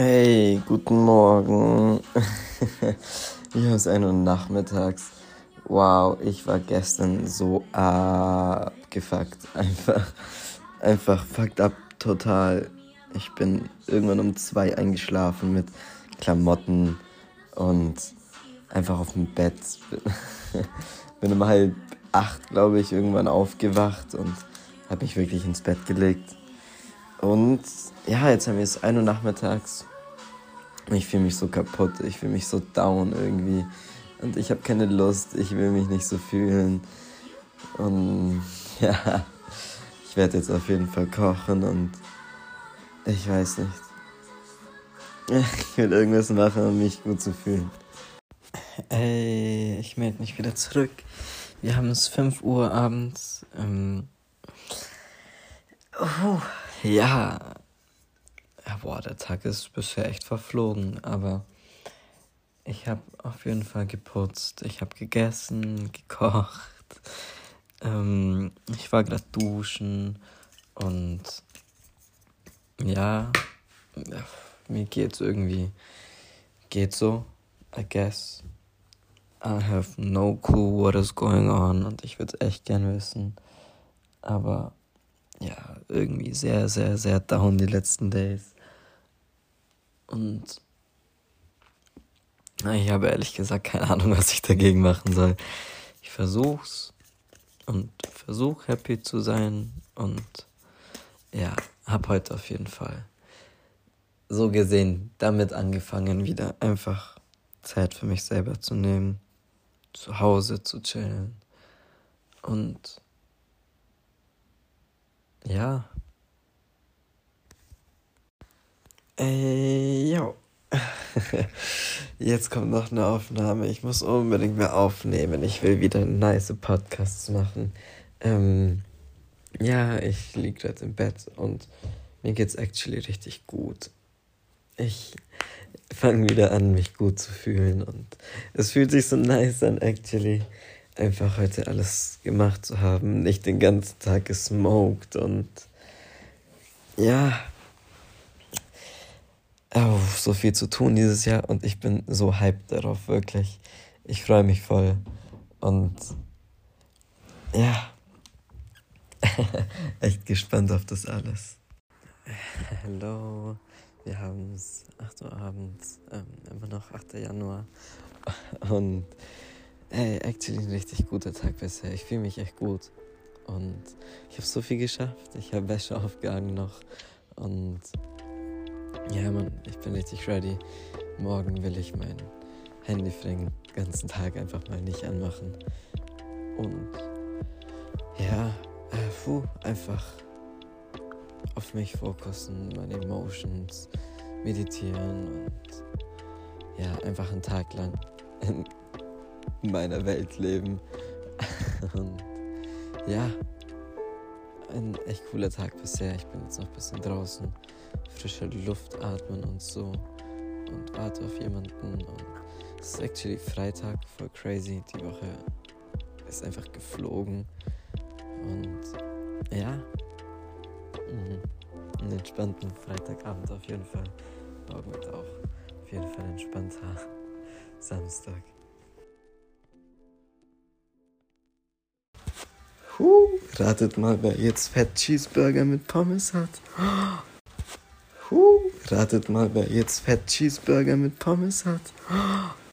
Hey, guten Morgen. Hier ist 1 Uhr nachmittags. Wow, ich war gestern so abgefuckt. Einfach, einfach fucked up total. Ich bin irgendwann um zwei eingeschlafen mit Klamotten und einfach auf dem Bett. Bin um halb acht, glaube ich, irgendwann aufgewacht und habe mich wirklich ins Bett gelegt. Und ja, jetzt haben wir es 1 Uhr nachmittags. Ich fühle mich so kaputt, ich fühle mich so down irgendwie. Und ich habe keine Lust, ich will mich nicht so fühlen. Und ja, ich werde jetzt auf jeden Fall kochen und ich weiß nicht. Ich will irgendwas machen, um mich gut zu fühlen. Ey, ich melde mich wieder zurück. Wir haben es 5 Uhr abends. Ähm, oh, ja, boah, der Tag ist bisher echt verflogen, aber ich habe auf jeden Fall geputzt, ich habe gegessen, gekocht, ähm, ich war gerade duschen und ja, ja, mir geht's irgendwie, geht so, I guess. I have no clue what is going on und ich würde es echt gern wissen, aber ja, irgendwie sehr, sehr, sehr down die letzten Days. Und ich habe ehrlich gesagt keine Ahnung, was ich dagegen machen soll. Ich versuch's und versuch happy zu sein und ja, hab heute auf jeden Fall so gesehen damit angefangen, wieder einfach Zeit für mich selber zu nehmen, zu Hause zu chillen und ja, Ey, yo. Jetzt kommt noch eine Aufnahme. Ich muss unbedingt mehr aufnehmen. Ich will wieder nice Podcasts machen. Ähm, ja, ich liege gerade im Bett und mir geht's actually richtig gut. Ich fange wieder an, mich gut zu fühlen und es fühlt sich so nice an, actually, einfach heute alles gemacht zu haben, nicht den ganzen Tag gesmoked und ja, oh, so viel zu tun dieses Jahr und ich bin so hyped darauf, wirklich. Ich freue mich voll. Und ja, echt gespannt auf das alles. Hallo, wir haben es 8 Uhr abends, ähm, immer noch 8. Januar. Und ey, actually ein richtig guter Tag bisher. Ich fühle mich echt gut. Und ich habe so viel geschafft. Ich habe Wäsche aufgehangen noch. Und ja, Mann, ich bin richtig ready. Morgen will ich mein Handy für den ganzen Tag einfach mal nicht anmachen. Und ja, äh, puh, einfach auf mich fokussen, meine Emotions, meditieren und ja, einfach einen Tag lang in meiner Welt leben. und ja, ein echt cooler Tag bisher. Ich bin jetzt noch ein bisschen draußen frische Luft atmen und so und warte auf jemanden. Und es ist actually Freitag, voll crazy. Die Woche ist einfach geflogen. Und ja, mhm. einen entspannten Freitagabend auf jeden Fall. Morgen wird auch auf jeden Fall entspannter Samstag. Ratet mal, wer jetzt Fett Cheeseburger mit Pommes hat. Huh, ratet mal, wer jetzt Fett Cheeseburger mit Pommes hat.